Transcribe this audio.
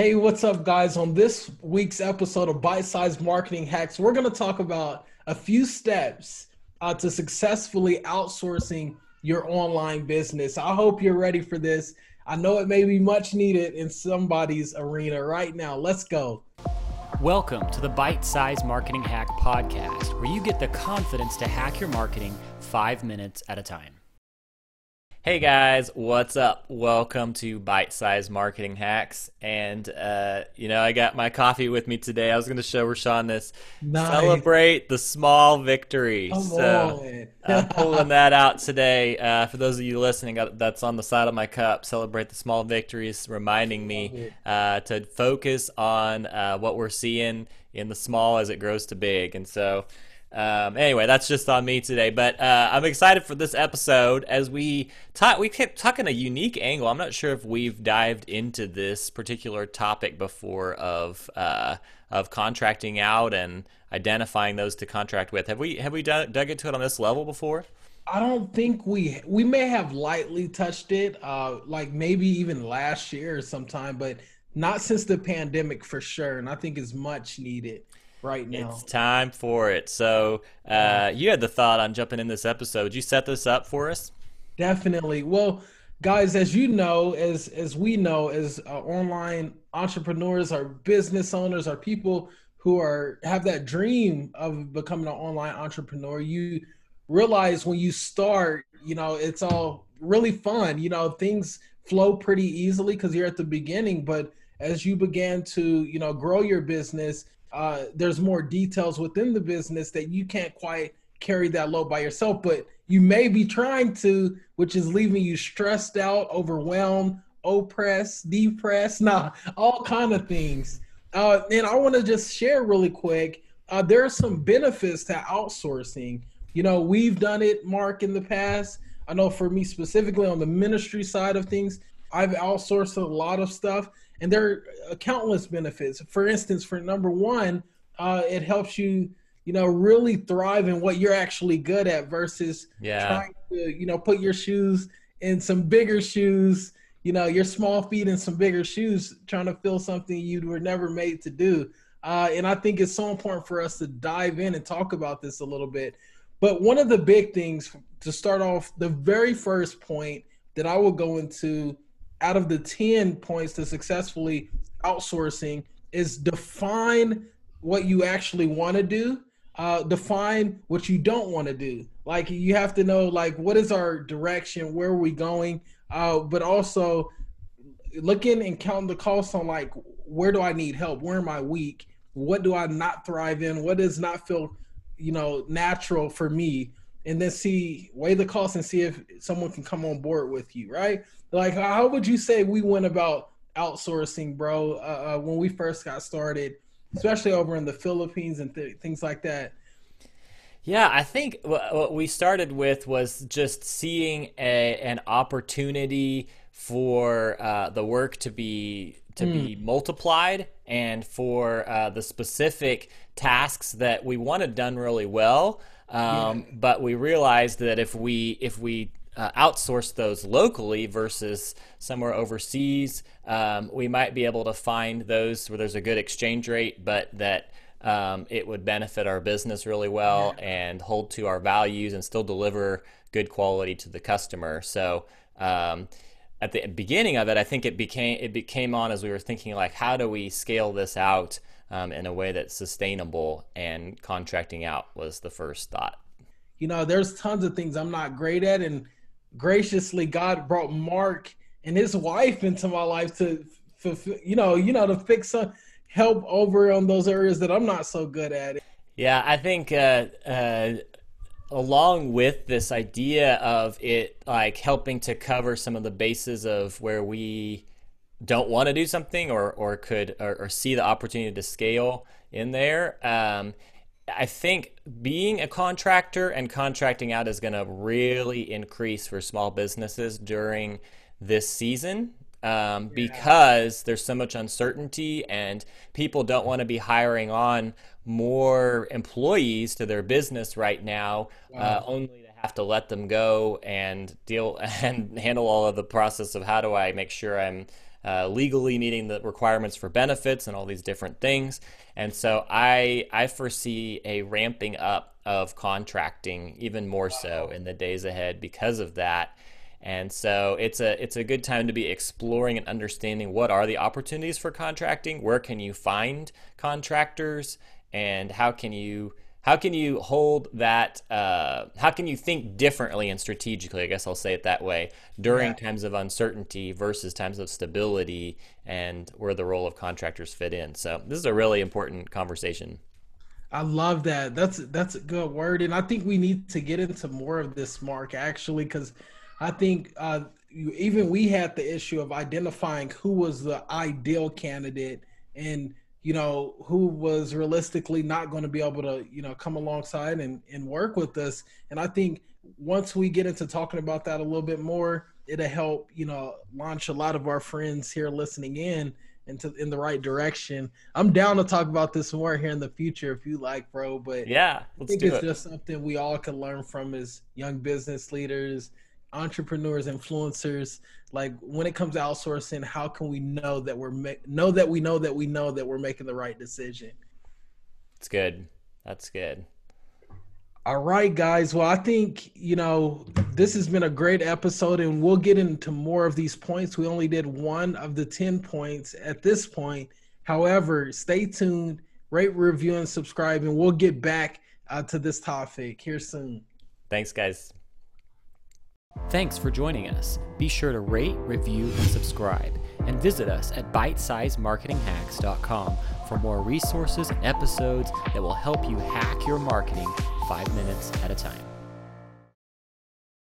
Hey, what's up, guys? On this week's episode of Bite Size Marketing Hacks, we're going to talk about a few steps uh, to successfully outsourcing your online business. I hope you're ready for this. I know it may be much needed in somebody's arena right now. Let's go. Welcome to the Bite Size Marketing Hack Podcast, where you get the confidence to hack your marketing five minutes at a time. Hey guys, what's up? Welcome to Bite Size Marketing Hacks. And, uh, you know, I got my coffee with me today. I was going to show Rashawn this. Nice. Celebrate the small victory. Come so I'm pulling that out today. Uh, for those of you listening, uh, that's on the side of my cup. Celebrate the small victories, reminding me uh, to focus on uh, what we're seeing in the small as it grows to big. And so, um, anyway, that's just on me today, but uh, I'm excited for this episode as we talk. We kept talking a unique angle. I'm not sure if we've dived into this particular topic before of uh, of contracting out and identifying those to contract with. Have we have we dug, dug into it on this level before? I don't think we we may have lightly touched it, uh, like maybe even last year or sometime, but not since the pandemic for sure. And I think it's much needed right now. It's time for it. So, uh, you had the thought on jumping in this episode. Would you set this up for us? Definitely. Well, guys, as you know, as as we know, as uh, online entrepreneurs, our business owners, our people who are have that dream of becoming an online entrepreneur, you realize when you start, you know, it's all really fun. You know, things flow pretty easily because you're at the beginning, but as you began to, you know, grow your business, uh, there's more details within the business that you can't quite carry that load by yourself, but you may be trying to, which is leaving you stressed out, overwhelmed, oppressed, depressed, nah, all kind of things. Uh, and I want to just share really quick. Uh, there are some benefits to outsourcing. You know, we've done it, Mark, in the past. I know for me specifically on the ministry side of things, I've outsourced a lot of stuff and there are countless benefits. For instance, for number one, uh, it helps you, you know, really thrive in what you're actually good at versus yeah. trying to, you know, put your shoes in some bigger shoes, you know, your small feet in some bigger shoes, trying to fill something you were never made to do. Uh, and I think it's so important for us to dive in and talk about this a little bit. But one of the big things to start off, the very first point that I will go into out of the 10 points to successfully outsourcing is define what you actually want to do uh, define what you don't want to do. Like you have to know like what is our direction? Where are we going? Uh, but also looking and counting the costs on like where do i need help? Where am i weak? What do i not thrive in? What does not feel you know natural for me and then see weigh the cost and see if someone can come on board with you right like, how would you say we went about outsourcing, bro, uh, uh, when we first got started, especially over in the Philippines and th- things like that? Yeah, I think what we started with was just seeing a, an opportunity for uh, the work to be to mm. be multiplied and for uh, the specific tasks that we wanted done really well. Um, yeah. But we realized that if we if we uh, outsource those locally versus somewhere overseas, um, we might be able to find those where there's a good exchange rate, but that um, it would benefit our business really well yeah. and hold to our values and still deliver good quality to the customer. So um, at the beginning of it, I think it became it became on as we were thinking like, how do we scale this out um, in a way that's sustainable? And contracting out was the first thought. You know, there's tons of things I'm not great at, and graciously God brought Mark and his wife into my life to fulfill, you know, you know, to fix some help over on those areas that I'm not so good at. Yeah, I think uh, uh, along with this idea of it like helping to cover some of the bases of where we don't want to do something or or could or, or see the opportunity to scale in there. Um, I think being a contractor and contracting out is going to really increase for small businesses during this season um, because there's so much uncertainty and people don't want to be hiring on more employees to their business right now, wow. uh, only to have to let them go and deal and handle all of the process of how do I make sure I'm uh, legally meeting the requirements for benefits and all these different things. And so I I foresee a ramping up of contracting even more so in the days ahead because of that. And so it's a it's a good time to be exploring and understanding what are the opportunities for contracting, where can you find contractors, and how can you how can you hold that uh, how can you think differently and strategically i guess i'll say it that way during yeah. times of uncertainty versus times of stability and where the role of contractors fit in. So this is a really important conversation. I love that. That's that's a good word and i think we need to get into more of this mark actually because i think uh, even we had the issue of identifying who was the ideal candidate and you know, who was realistically not going to be able to, you know, come alongside and, and work with us. And I think once we get into talking about that a little bit more, it'll help, you know, launch a lot of our friends here listening in into in the right direction. I'm down to talk about this more here in the future if you like, bro. But yeah, I think it's it. just something we all can learn from as young business leaders, entrepreneurs, influencers like when it comes to outsourcing how can we know that we're ma- know that we know that we know that we're making the right decision? It's good. That's good. All right guys. Well i think you know this has been a great episode and we'll get into more of these points. We only did one of the 10 points at this point. However stay tuned rate review and subscribe and we'll get back uh, to this topic here soon. Thanks guys Thanks for joining us. Be sure to rate, review, and subscribe. And visit us at bitesizemarketinghacks.com for more resources and episodes that will help you hack your marketing five minutes at a time.